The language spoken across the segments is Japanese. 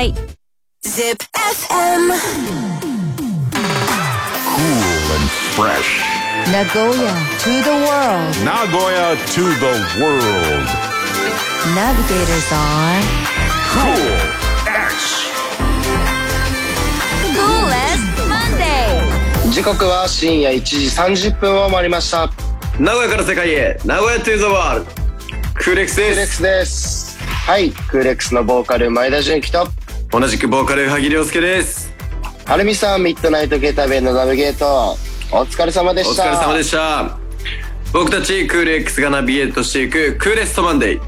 さい Zip FM. Cool and fresh. Nagoya to the world Nagoya to the world. Navigators on Cool X. Coolest Monday 時刻は深夜1時30分を回りました名古屋から世界へ名古屋トゥーザワールドクーレックスですクーレックスですはいクーレックスのボーカル前田純喜と同じくボーカル萩亮介です。はるみさんミッドナイトゲーターベンのナビゲート。お疲れ様でおした。疲れ様でした。僕たちクール X がナビゲートしていくクーレストマンデー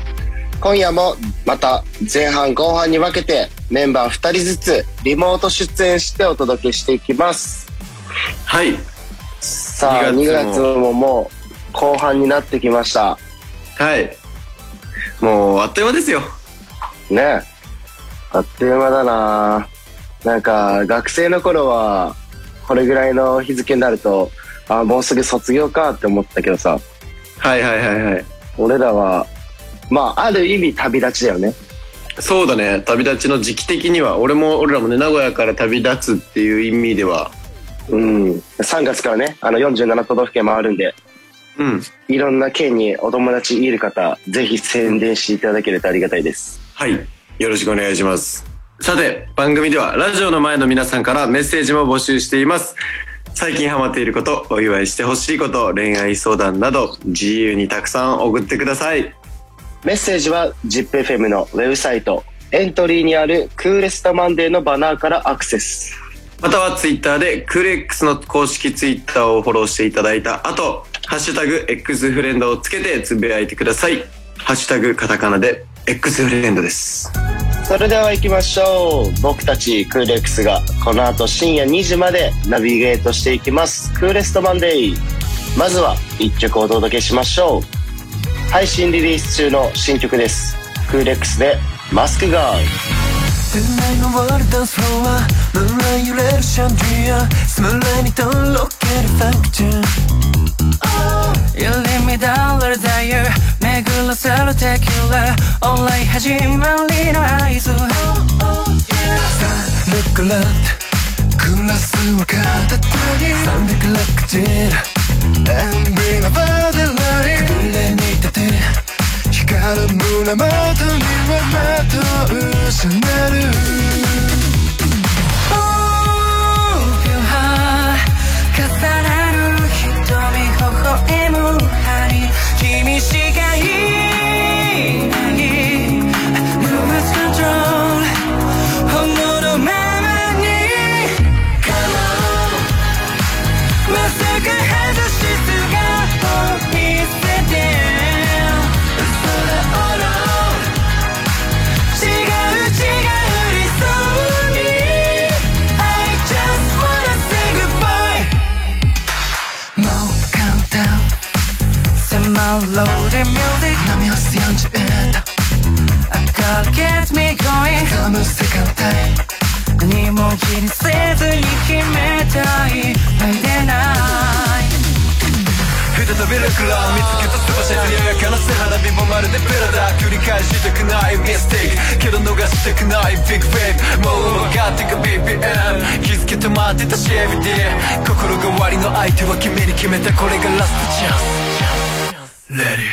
今夜もまた前半後半に分けてメンバー2人ずつリモート出演してお届けしていきます。はい。さあ2 2月月もももう後半になってきました。はい。もうあっという間ですよ。ねあっという間だな。なんか学生の頃はこれぐらいの日付になるとあもうすぐ卒業かって思ったけどさ。はいはいはいはい。俺らはまあある意味旅立ちだよね。そうだね。旅立ちの時期的には俺も俺らもね名古屋から旅立つっていう意味では。うん。3月からねあの47都道府県回るんで。うん。いろんな県にお友達いる方ぜひ宣伝していただけるとありがたいです。はいよろしくお願いします。さて番組ではラジオの前の皆さんからメッセージも募集しています。最近ハマっていることお祝いしてほしいこと恋愛相談など自由にたくさん送ってください。メッセージは ZIPFM のウェブサイトエントリーにあるクーレストマンデーのバナーからアクセス。またはツイッターでクール X の公式ツイッターをフォローしていただいた後ハッシュタグ X フレンドをつけてつぶやいてください。ハッシュタグカタカナで X フレンドです。それでは行きましょう。僕たちクーレックスがこの後深夜2時までナビゲートしていきます。クーレストマンデーまずは1曲お届けしましょう。配信リリース中の新曲です。クーレックスでマスクガール。店内のワールダンスフロアムーンライ揺れるシャンデリア。スムーンライにとろけるファンクチューン入り乱れるダイヤ巡らせるテキュラオンライン始まりの合図。さあ Look around グラスを片手に360ジル And bring a body light くれに立て。光る胸元にはまとうシャしたくないビッグウェーブもう分かってく BPM 気づけ止まってたし everyday 心変わりの相手は君に決めたこれがラストチャンス Let it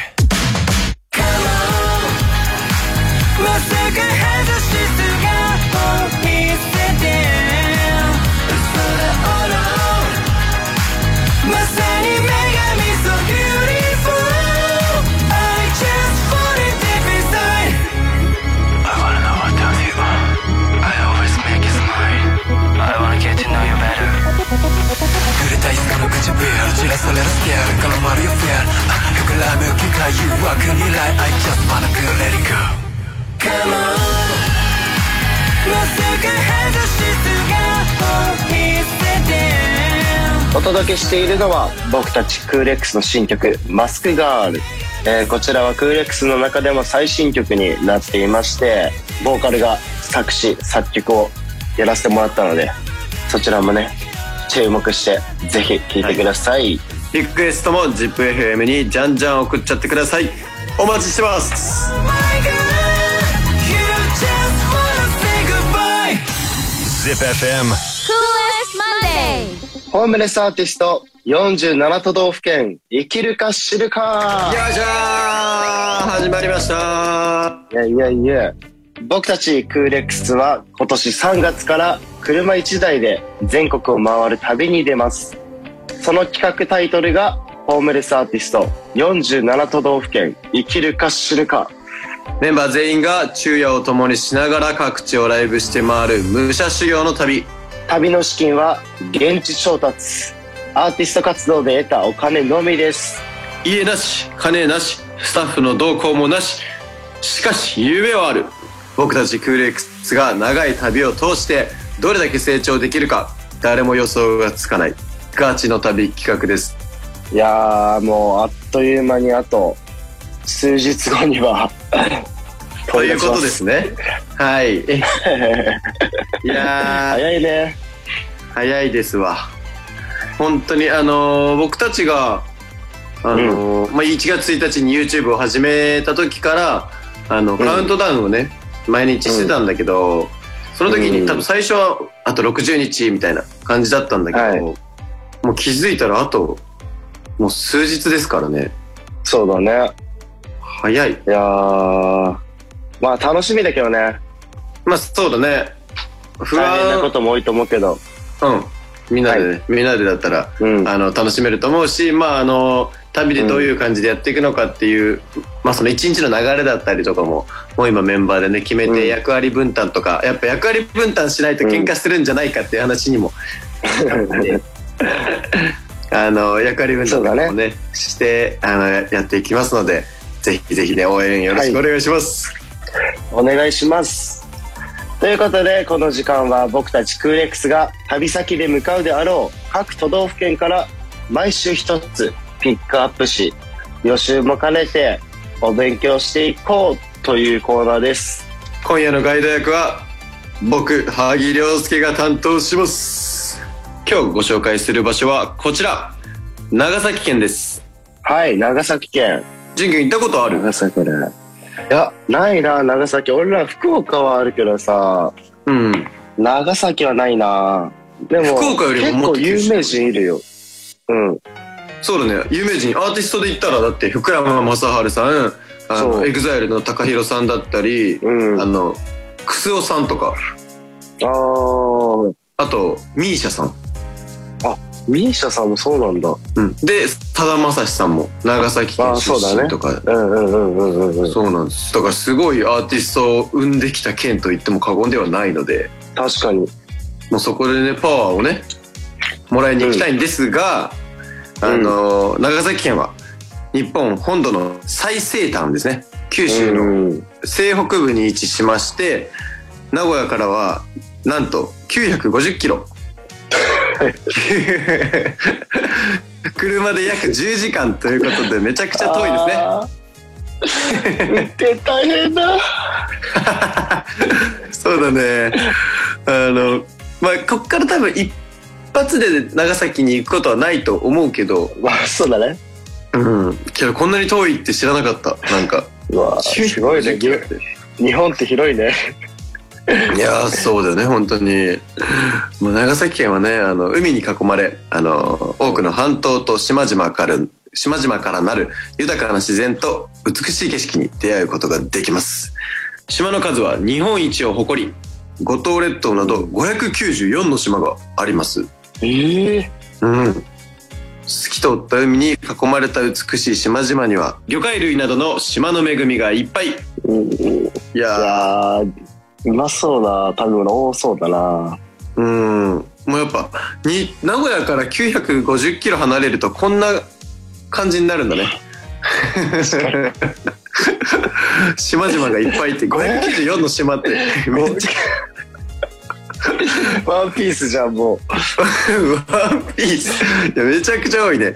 まさか外し姿を見せてその唇散らされるスケール絡まるよフェア膨らむ機械誘惑に来 I just wanna go let it go. Come on. まさか外し姿を見せてお届けしているのは僕たちクーレックスの新曲「マスクガール」えーこちらはクーレックスの中でも最新曲になっていましてボーカルが作詞作曲をやらせてもらったのでそちらもね注目してぜひ聴いてください、リクエストも ZIPFM にじゃんじゃん送っちゃってください。お待ちしてます。My God, you just wanna say goodbye Zip FM. Coolest Monday. ホームレスアーティスト47都道府県生きるか知るか。よいしょー。始まりました。いやいやいや僕たちクーレックスは今年3月から車1台で全国を回る旅に出ます。その企画タイトルがホームレスアーティスト47都道府県生きるか知るか。メンバー全員が昼夜を共にしながら各地をライブして回る武者修行の旅。旅の資金は現地調達。アーティスト活動で得たお金のみです。家なし金なしスタッフの同行もなし。しかし夢はある僕たちクール X が長い旅を通してどれだけ成長できるか誰も予想がつかない。ガチの旅企画です。いやーもうあっという間にあと数日後には ということですね。はい。いやー。早いね。早いですわ。本当にあのー僕たちがあのーまあ、1月1日に YouTube を始めた時からあの、カウントダウンをね毎日してたんだけど、その時に、うん。多分最初はあと60日みたいな感じだったんだけど、はい。もう気づいたらあともう数日ですからね。そうだね。早い。いやーまあ楽しみだけどね。まあそうだね。不大変なこ安とも多いと思うけど。うん。みんなでね、みんなでだったらうん。あの楽しめると思うしまああの旅でどういう感じでやっていくのかっていう、まあその一日の流れだったりとかももう今メンバーでね決めうん。て役割分担とか、やっぱ役割分担しないと喧嘩するんじゃないかっていう話にも、あの役割分担とかもねしてあのやっていきますのでぜひぜひね応援よろしくお願いします、お願いします。ということでこの時間は僕たちクーレックスが旅先で向かうであろう各都道府県から毎週一つピックアップし予習も兼ねてお勉強していこうというコーナーです。今夜のガイド役は僕萩亮介が担当します。今日ご紹介する場所はこちら。長崎県です。はい長崎県。ジン君行ったことある？長崎ねいやないな長崎。俺ら福岡はあるけどさ。うん。長崎はないな。でも福岡よりも結構もっと有名人いるよ。うんそうだね。有名人アーティストで言ったらだって福山雅治さんあの EXILE の TAKAHIRO さんだったり、うん。あのクスオさんとか。あー。あと MISIA さん、 MISIA さんもそうなんだ。うん、でさだまさしさんも長崎県出身とか。うんうんうんうんうんうん。そうなんです。だからすごいアーティストを生んできた県と言っても過言ではないので。確かに。もうそこでねパワーをねもらいに行きたいんですが、あの長崎県は日本本土の最西端ですね。九州のうん。西北部に位置しまして名古屋からはなんと950キロ。車で約10時間ということでめちゃくちゃ遠いですね。大変だ。そうだね。あのまあこっから多分一発で長崎に行くことはないと思うけど。まあそうだね。うん。けどこんなに遠いって知らなかった。なんか。うわすごいね。ぎ日本って広いね。いやーそうだよね本当に。もう長崎県はねあの海に囲まれあの多くの半島と島々から島々からなる豊かな自然と美しい景色に出会うことができます。島の数は日本一を誇り五島列島など594の島がありますええ。うん。透き通った海に囲まれた美しい島々には魚介類などの島の恵みがいっぱい。いうんいやーやーうまそうな食べ物多そうだな。うん。もうやっぱに名古屋から950キロ離れるとこんな感じになるんだね。島々がいっぱいいて594の島ってめっちゃワンピースじゃんもワンピース。いやめちゃくちゃ多いね。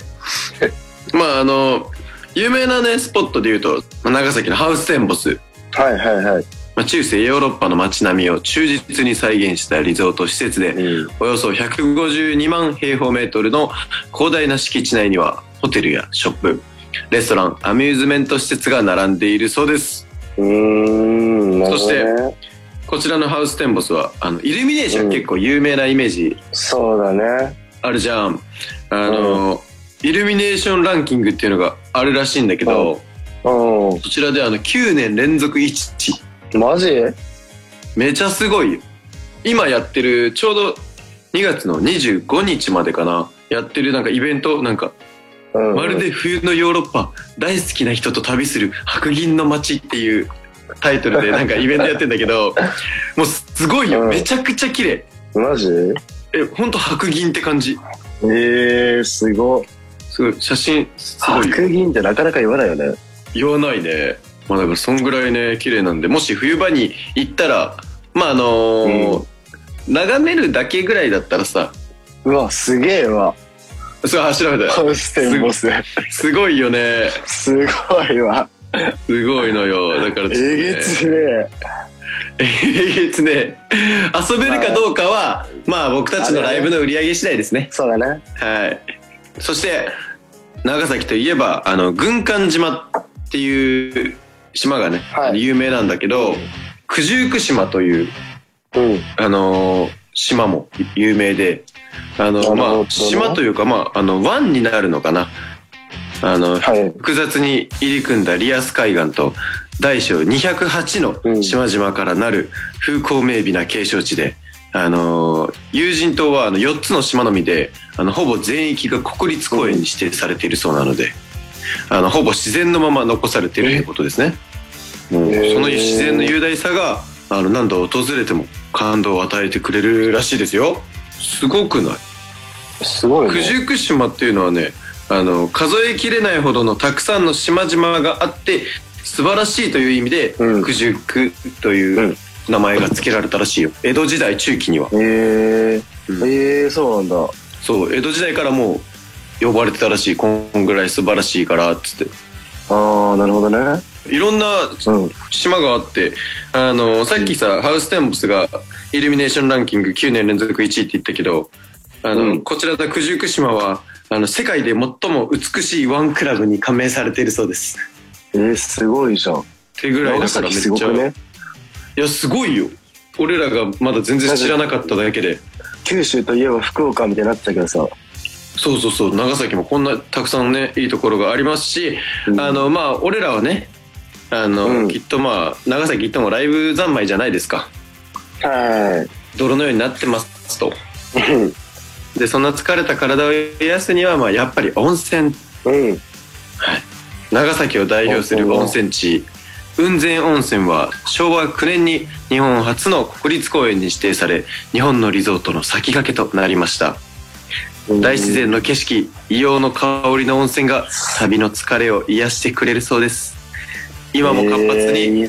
まああの有名なねスポットで言うとまあ長崎のハウステンボス。うはいはいはい。まあ、中世ヨーロッパの街並みを忠実に再現したリゾート施設で、うん。およそ152万平方メートルの広大な敷地内にはホテルやショップレストランアミューズメント施設が並んでいるそうです。うーんなるほどねここちらのハウステンボスはあのイルミネーション結構有名なイメージ。そうだね。あるじゃん。あの、イルミネーションランキングっていうのがあるらしいんだけど、うこちらであの9年連続1位ん。マジ？めちゃすごいよ。今やってるちょうど2月の25日までかな。やってるなんかイベントなんかうん。まるで冬のヨーロッパ大好きな人と旅する白銀の街っていうタイトルでなんかイベントやってんだけど もうすごいよ。うん。めちゃくちゃ綺麗。マジ？えほんと白銀って感じ。えー、すご。い。すごい。写真すごいよ。白銀ってなかなか言わないよね。言わないね。まあだからそんぐらいね綺麗なんで。もし冬場に行ったらまああのー眺めるだけぐらいだったらさ。うわ、すげえわ。そうあ調べたよ。ハウステンボス。すごいよね。すごいわ。すごいのよ。だからちょっとね。えげつねえ。げつね遊べるかどうかはまあ僕たちのライブの売り上げ次第ですね。そうだね。はい。そして長崎といえばあの軍艦島っていう島がね、はい。有名なんだけど九十九島といううん。あのー島も有名であのまあ島というかまああの湾になるのかなあの、はい。複雑に入り組んだリアス海岸と大小208の島々からなる風光明媚な景勝地で、あのー有人島はあの4つの島のみであのほぼ全域が国立公園に指定されているそうなので、あのほぼ自然のまま残されているってことですね。もうその自然の雄大さがあの何度訪れても感動を与えてくれるらしいですよ。すごくない？すごいね。九十九島っていうのはねあの数えきれないほどのたくさんの島々があって素晴らしいという意味でうん。九十九という名前が付けられたらしいよ。江戸時代中期には。えー、うん。えー、そうなんだ。そう江戸時代からもう呼ばれてたらしい。こんぐらい素晴らしいからっつって。ああ、なるほどね。いろんなうん。島があってあのさっきさハウステンボスがイルミネーションランキング9年連続1位って言ったけどあの、うん。こちらの九十九島はあの世界で最も美しいワンクラブに加盟されているそうです。えー、すごいじゃん。ってぐらいだからめっちゃ、ね。いやすごいよ。俺らがまだ全然知らなかっただけで。九州といえば福岡みたいになってたけどさ。そうそうそう。長崎もこんなたくさんねいいところがありますし、うん。あのまあ俺らはねあの、うん。きっとまあ長崎行ってもライブ三昧じゃないですか。は泥のようになってますと。い。でそんな疲れた体を癒すにはまあやっぱり温泉。うん。長崎を代表する温泉地。雲仙温泉は昭和9年に日本初の国立公園に指定され日本のリゾートの先駆けとなりました。大自然の景色硫黄の香りの温泉が旅の疲れを癒してくれるそうです。今も活発えーに。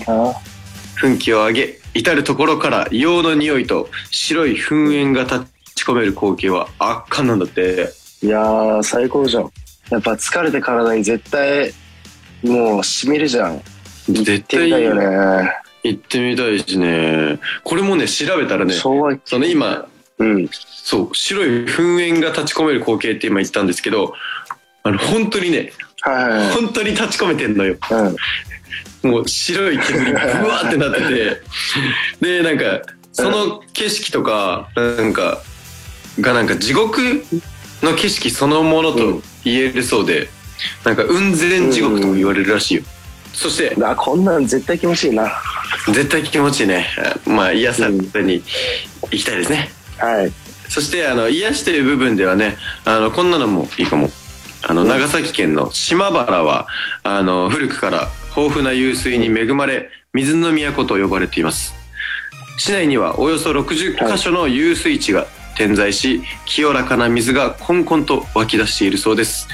噴気を上げ至る所から硫黄の匂いと白い噴煙が立ち込める光景は圧巻なんだっていやー、最高じゃん。やっぱ疲れて体に絶対、もう染みるじゃん。絶行って対みたいよね。行ってみたいしねこれもね調べたらねその今うん。そう白い噴煙が立ち込める光景って今言ったんですけどあの本当にねはいはいはい。本当に立ち込めてんのようん。もう白い煙ブワーってなってて でなんかその景色とかなんかがなんか地獄の景色そのものと言えるそうで、なんか雲仙地獄とも言われるらしいよ、そしてあ、こんなん絶対気持ちいいな。絶対気持ちいいね。まあ癒されに行きたいですね、はい。そしてあの癒している部分ではねあのこんなのもいいかも。あの長崎県の島原はあの古くから豊富な湧水に恵まれ水の都と呼ばれています。市内にはおよそ60カ所の湧水地が点在し清らかな水がこんこんと湧き出しているそうです。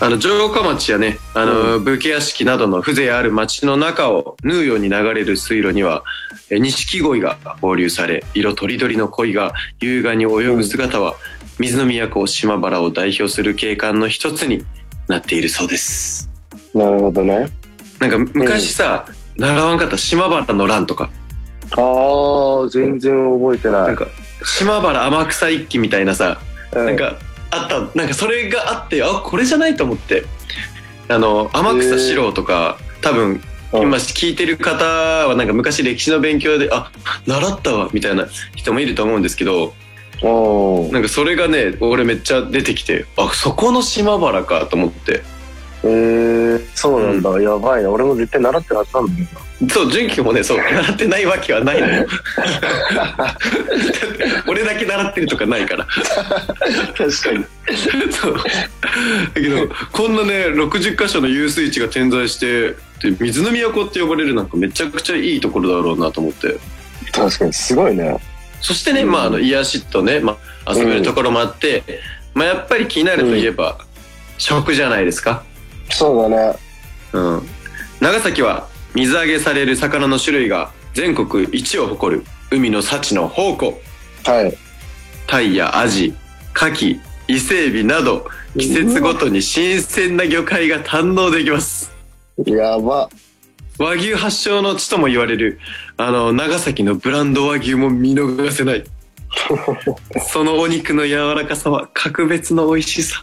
あの城下町やねあの、武家屋敷などの風情ある町の中を縫うように流れる水路にはえ錦鯉が放流され色とりどりの鯉が優雅に泳ぐ姿は水の都島原を代表する景観の一つになっているそうです。なるほどね。なんか昔さ、習わんかった島原の乱とか。あー、全然覚えてない。なんか島原天草一揆みたいなさ、うん。なんかあったなんかそれがあってあこれじゃないと思って。あの天草四郎とか多分うん。今聞いてる方はなんか昔歴史の勉強で、あ、習ったわ、みたいな人もいると思うんですけど、なんかそれがね、俺めっちゃ出てきて、あ、そこの島原かと思って。えー、そうなんだ、やばいな。俺も絶対習ってるはずなんだけどそう、純喜もね、そう、習ってないわけはないのよ。俺だけ習ってるとかないから。確かに。そう。だけど、こんなね、60箇所の遊水地が点在して、で水の都って呼ばれるなんかめちゃくちゃいいところだろうなと思って。確かに。すごいね。そしてね、まあ、あの、癒しとね、まあ、遊べるところもあって、まあ、やっぱり気になるといえば、食じゃないですか。そうだねうん。長崎は水揚げされる魚の種類が全国一を誇る海の幸の宝庫。はいタイやアジ、カキ、伊勢エビなど、季節ごとに新鮮な魚介が堪能できます。やば和牛発祥の地とも言われる、あの、長崎のブランド和牛も見逃せない。そのお肉の柔らかさは格別の美味しさ。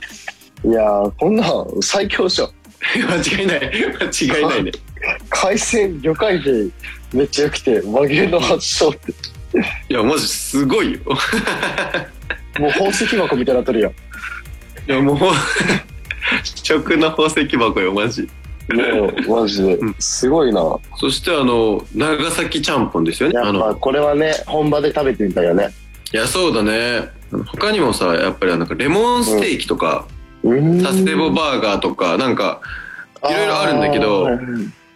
いやーこんなん最強でしょ 間違いない。間違いないね。海鮮魚介類めっちゃ良くて和牛の発祥っていや、マジすごいよ。もう宝石箱みたいになってるよいや、もう、食の宝石箱よ、マジ。もうマジでうんすごいなそしてあの、長崎ちゃんぽんですよね。あやっぱの、これはね本場で食べてみたいよねいや、そうだね。他にもさ、やっぱりなんかレモンステーキとか、うーんサステボバーガーとか、なんか、いろいろあるんだけど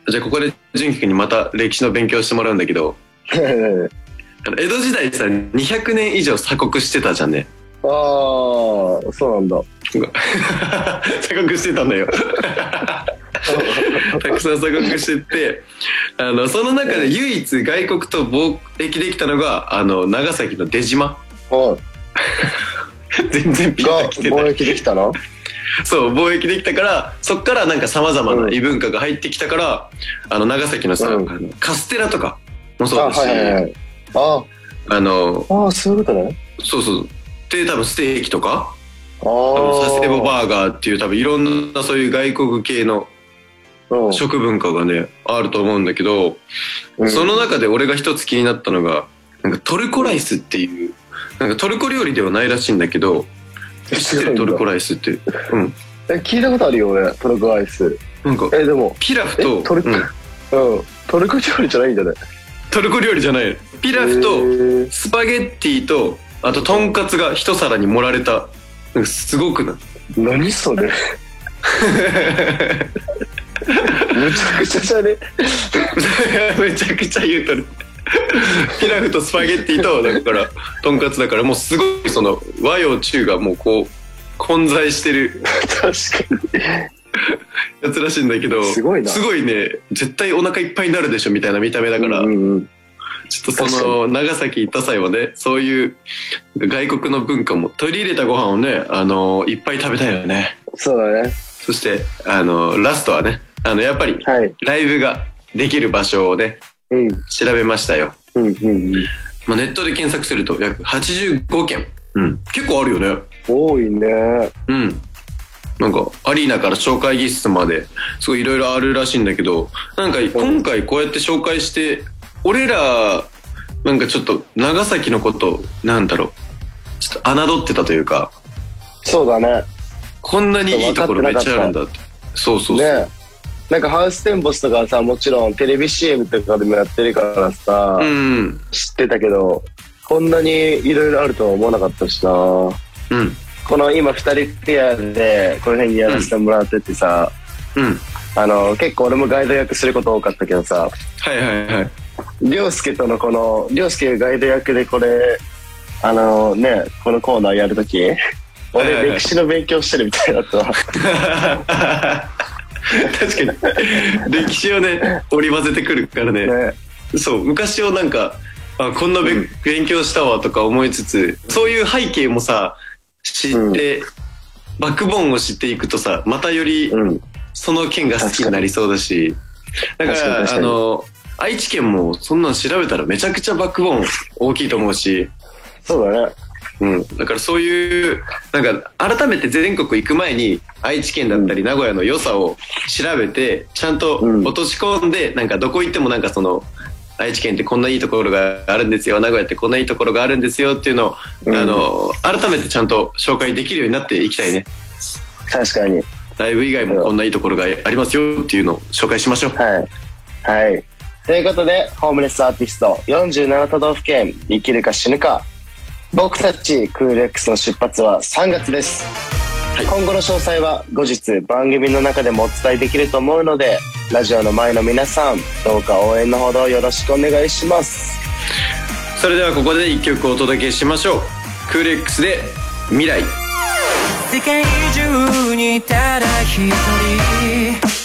じゃあここで純喜君にまた歴史の勉強してもらうんだけど、江戸時代さ、200年以上鎖国してたじゃんね。あーそうなんだ 鎖国してたんだよ。たくさん鎖国してって、あの、その中で唯一外国と貿易できたのが、あの、長崎の出島。はい 全然ピンがときてない。貿易できたの？そう、貿易できたから、そっからなんか様々な異文化が入ってきたから、あの、長崎のさ、うん。あのカステラとかもそうあだし、はいはいはい。あ。あの、ああそういうことね。そうそう。で、多分ステーキとか、サステボバーガーっていう多分いろんなそういう外国系のうん。食文化がね、あると思うんだけど、うん。その中で俺が一つ気になったのが、なんかトルコライスっていう、なんかトルコ料理ではないらしいんだけど、知ってるトルコライスって。うん。え聞いたことあるよ俺トルコアイスなんか、えでもピラフと、えトルコうんうんトルコ料理じゃないんだねトルコ料理じゃない。ピラフへと、ースパゲッティと、あとトンカツが一皿に盛られた。なんかすごくない？何それ？むちゃくちゃじゃね？めちゃくちゃ言うとる。ピラフとスパゲッティと、だから、トンカツだから、もうすごい、その、和洋中がもうこう、混在してる確かにやつらしいんだけど、すごいなね、絶対お腹いっぱいになるでしょ、みたいな見た目だから、うんうんうん。ちょっとその、長崎行った際はね、そういう外国の文化も取り入れたご飯をね、あの、いっぱい食べたいよね。そうだね。そして、あの、ラストはね、あの、やっぱり、はい。ライブができる場所をね、うん調べましたよ。うんうんうんまあ、ネットで検索すると約85件。うん。結構あるよね。多いねうん。なんか、アリーナから紹介議室まで、すごいいろいろあるらしいんだけど、なんか今回こうやって紹介して、俺ら、なんかちょっと長崎のこと、なんだろう、ちょっと侮ってたというか、そうだねこんなにいいところめっちゃあるんだって。そうそうそう。ねなんかハウステンボスとかはさもちろんテレビ CM とかでもやってるからさ、うん。知ってたけどこんなにいろいろあるとは思わなかったしなこうん。の今2人ペアでこの辺にやらせてもらっててさ、うん。あの結構俺もガイド役すること多かったけどさはいはいはい。涼介とのこの涼介がガイド役でこれあのねこのコーナーやるときはいはい俺歴史の勉強してるみたいだったわ 確かに。歴史をね、織り交ぜてくるからね。ね。そう、昔をなんか、あ、こんなべ、うん。勉強したわとか思いつつ、そういう背景もさ、知って、バックボーンを知っていくとさ、またよりうん。その県が好きになりそうだし、だから、あの、愛知県もそんなん調べたらめちゃくちゃバックボーン大きいと思うし、そうだねうん。だからそういう、なんか、改めて全国行く前に、愛知県だったり名古屋の良さを調べて、ちゃんとうん落とし込んで、なんかどこ行ってもなんかその、愛知県ってこんないいところがあるんですよ、名古屋ってこんないいところがあるんですよっていうのを、うんあの、改めてちゃんと紹介できるようになっていきたいね。確かに。ライブ以外もこんないいところがありますよっていうのを紹介しましょう。はい。はい。ということで、ホームレスアーティスト47都道府県、生きるか死ぬか。僕たちクール X の出発は3月です。今後の詳細は後日番組の中でもお伝えできると思うので、ラジオの前の皆さん、どうか応援のほどよろしくお願いします。それではここで一曲お届けしましょう。クール X で未来。世界中にただ一人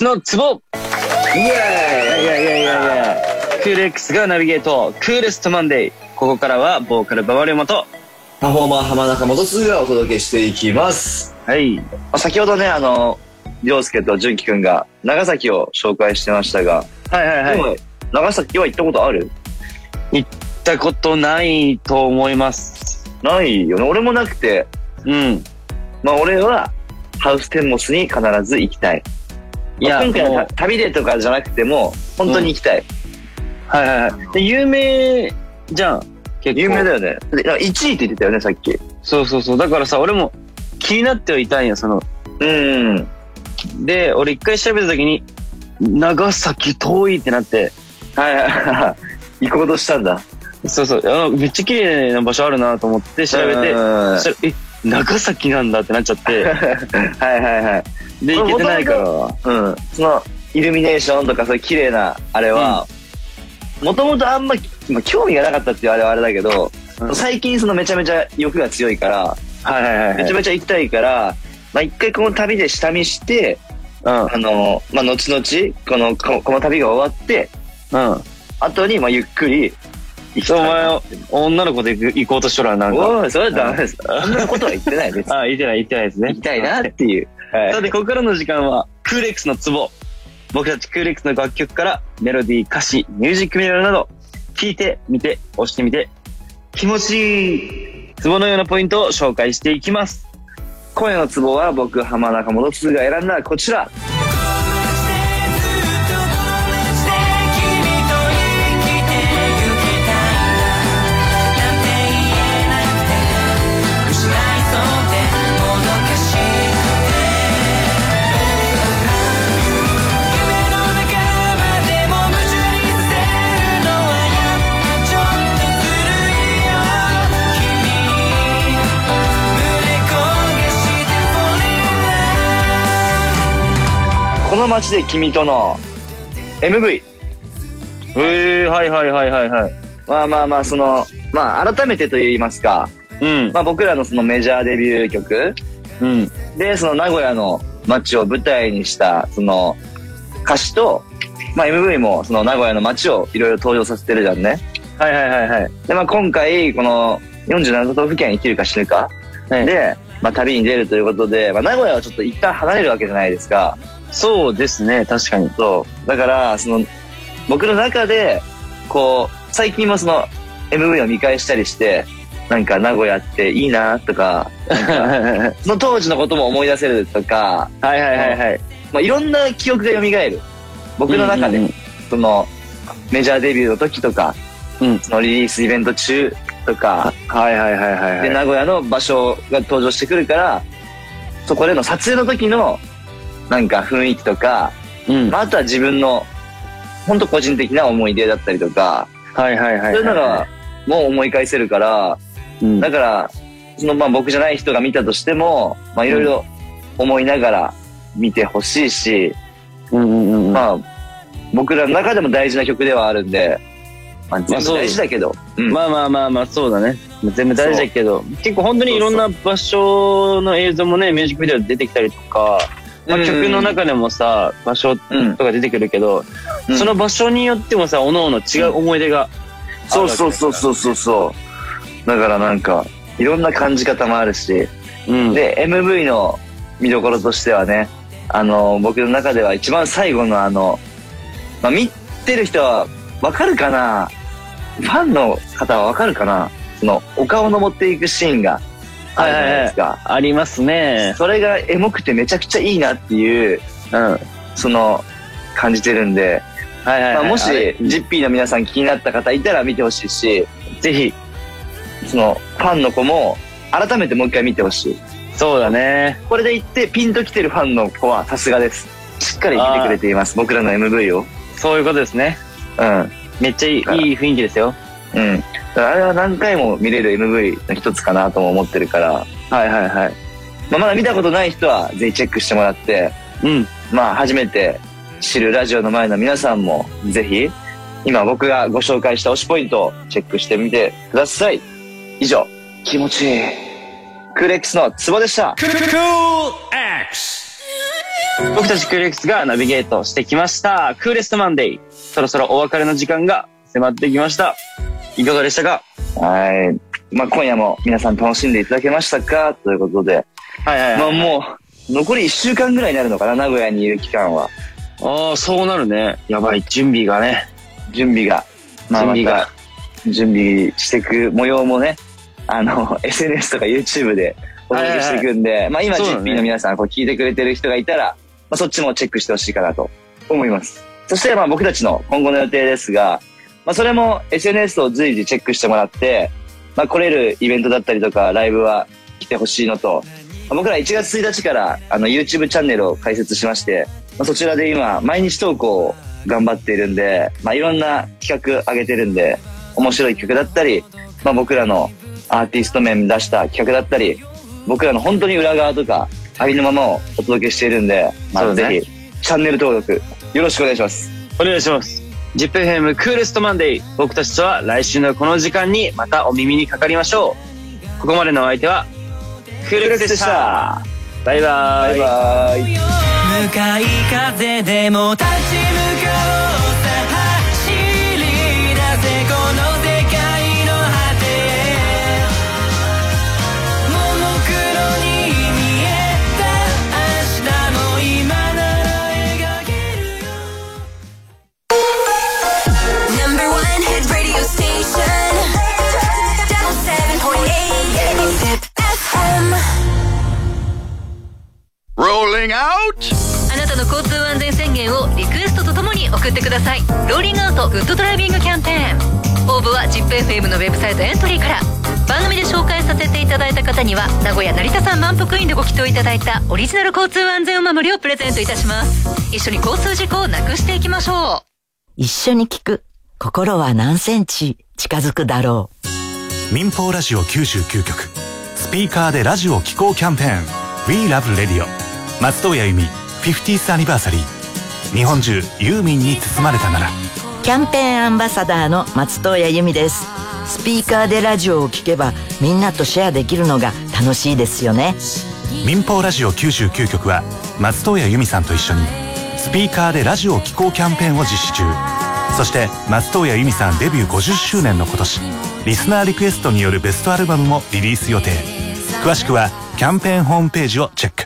クール X のツボイエーイいやいやいやいやクール X がナビゲート、クールストマンデー。ここからは、ボーカルババリオモと、パフォーマー浜中元嗣がお届けしていきます。はい。まあ先ほどね、あの、りょうすけと純喜くんが長崎を紹介してましたが、はいはいでも長崎は行ったことある？行ったことないと思います。ないよね。俺もなくて、うん。まあ俺は、ハウステンボスに必ず行きたい。いや、今回はた旅でとかじゃなくても、本当に行きたい。はいはいはい。で、有名じゃん。結構。有名だよね。で1位って言ってたよね、さっき。そうそうそう。だからさ、俺も気になってはいたんや、その。うん。で、俺一回調べた時に、長崎遠いってなって、はいはいはい。行こうとしたんだ。そうそう、あのめっちゃ綺麗な場所あるなと思って調べて、え、長崎なんだってなっちゃって、はいはいはい。で、行けてないから。うん。その、イルミネーションとかそういう綺麗な、あれは、もともとあんま、まあ興味がなかったっていうあれはあれだけど、うん最近そのめちゃめちゃ欲が強いから、はいはいはい。めちゃめちゃ行きたいから、まあ一回この旅で下見して、うん。あの、まあ後々、この、ここの旅が終わって、うん。後に、まあゆっくりおな。前、女の子で行こうとしとらなんか。おい、それはダメです。そんなことは言ってないです。あ、言ってない言ってないですね。行きたいなっていう。はいさて、ここからの時間は、クーレックスのツボ。僕たちクーレックスの楽曲から、メロディー、歌詞、ミュージックビデオなど、聴いて、見て、押してみて、気持ちいいツボのようなポイントを紹介していきます。今夜のツボは僕、浜中元嗣が選んだこちら。の街で君との MV。えー、はいはいはいはいはい。まあまあまあ、その、まあ改めてと言いますか、うん。まあ僕らのそのメジャーデビュー曲うん。で、その名古屋の街を舞台にした、その歌詞と、まあ MV もその名古屋の街をいろいろ登場させてるじゃんね。はいはいはいはい。で、まあ今回、この47都道府県生きるか死ぬか、で、まあ旅に出るということで、まあ名古屋はちょっと一旦離れるわけじゃないですか。そうですね、確かに。そう。だから、その、僕の中で、こう、最近もその MV を見返したりして、なんか名古屋っていいなとか、か その当時のことも思い出せるとか、はいはいはいはい。まあいろんな記憶が蘇る。僕の中で、うんうんその、メジャーデビューの時とか、うんそのリリースイベント中とか、はいはいはいはいはい。で、名古屋の場所が登場してくるから、そこでの撮影の時の、なんか雰囲気とか、うん。まあ、あとは自分の、本当個人的な思い出だったりとか、はいはいはいはい。そういうのが、もう思い返せるから、うん、だから、そのまあ僕じゃない人が見たとしても、まあいろいろ思いながら見てほしいし、うんうんうんうん。まあ僕らの中でも大事な曲ではあるんで、まあ全部そう大事だけど、うんまあまあまあまあ、そうだね。全部大事だけど、結構本当にいろんな場所の映像もね、ミュージックビデオで出てきたりとか、まあ、うん曲の中でもさ、場所とか出てくるけど、うん。その場所によってもさ、おのおの違う思い出があるそう。そうそうそうそうそう。だからなんか、いろんな感じ方もあるし、うん。で、MV の見どころとしてはね、あの、僕の中では一番最後のあの、まあ、見てる人はわかるかな？ファンの方はわかるかな？その、お顔登っていくシーンがあるじゃないですか。ありますね。それがエモくてめちゃくちゃいいなっていう、うん。その、感じてるんで、はいはい、はい。まあ、もしジッピーの皆さん気になった方いたら見てほしいし、ぜひ、その、ファンの子も、改めてもう一回見てほしい。そうだね。これで言って、ピンと来てるファンの子はさすがです。しっかり見てくれています、僕らの MV を。そういうことですね。うん。めっちゃいいいい雰囲気ですよ。うん。だからあれは何回も見れる MV の一つかなとも思ってるから、はいはいはい。まあ、まだ見たことない人は、ぜひチェックしてもらって、うん。まあ、初めて知るラジオの前の皆さんも、ぜひ、今僕がご紹介した推しポイントをチェックしてみてください。以上、気持ちいい。クーレックスのツボでした。Cool X. 僕たちクール X がナビゲートしてきました。クーレストマンデー。そろそろお別れの時間が迫ってきました。いかがでしたか？はい。まあ、今夜も皆さん楽しんでいただけましたか？ということで、はいはいはい。まあもう、残り1週間ぐらいになるのかな、名古屋にいる期間は。ああ、そうなるね。やばい、準備がね。準備が、まあ、準備が準備していく模様もね、あの、SNS とか YouTube でお届けしていくんで、まあ今、そうだね GP の皆さん、こう聞いてくれてる人がいたら、まあそっちもチェックしてほしいかなと思います。そして、まあ僕たちの今後の予定ですが、まあそれも SNS を随時チェックしてもらって、まあ来れるイベントだったりとか、ライブは来てほしいのと、まあ僕ら1月1日からあの YouTube チャンネルを開設しまして、まあ、そちらで今、毎日投稿を頑張っているんで、まあ、いろんな企画上げてるんで、面白い企画だったり、まあ、僕らのアーティスト面出した企画だったり、僕らの本当に裏側とか、ありのままをお届けしているんで、まあ、ぜひ、チャンネル登録、よろしくお願いします。お願いします。ジップ f m クールストマンデー。僕たちとは来週のこの時間にまたお耳にかかりましょう。ここまでのお相手は、クールでした。バイバイ。バイバイ。向かい風でも立ち向かおう Rolling out? あなたの交通安全宣言をリクエストとともに送ってください。ローリングアウトグッドドライビングキャンペーン。応募は ZIPFM のウェブサイトエントリーから。番組で紹介させていただいた方には名古屋成田山満腹院でご祈祷いただいたオリジナル交通安全お守りをプレゼントいたします。一緒に交通事故をなくしていきましょう。一緒に聞く心は何センチ近づくだろ民放ラジオ99局スピーカーでラジオを聴こうキャンペーン。We Love Radio 松任谷由実 50th アニバーサリー日本中ユーミンに包まれたなら。うキャンペーンアンバサダーの松任谷由実です。スピーカーでラジオを聞けばみんなとシェアできるのが楽しいですよね。民放ラジオ99局は松任谷由実さんと一緒にスピーカーでラジオを聴こうキャンペーンを実施中。そして松任谷由実さんデビュー50周年の今年リスナーリクエストによるベストアルバムもリリース予定。詳しくはキャンペーンホームページをチェック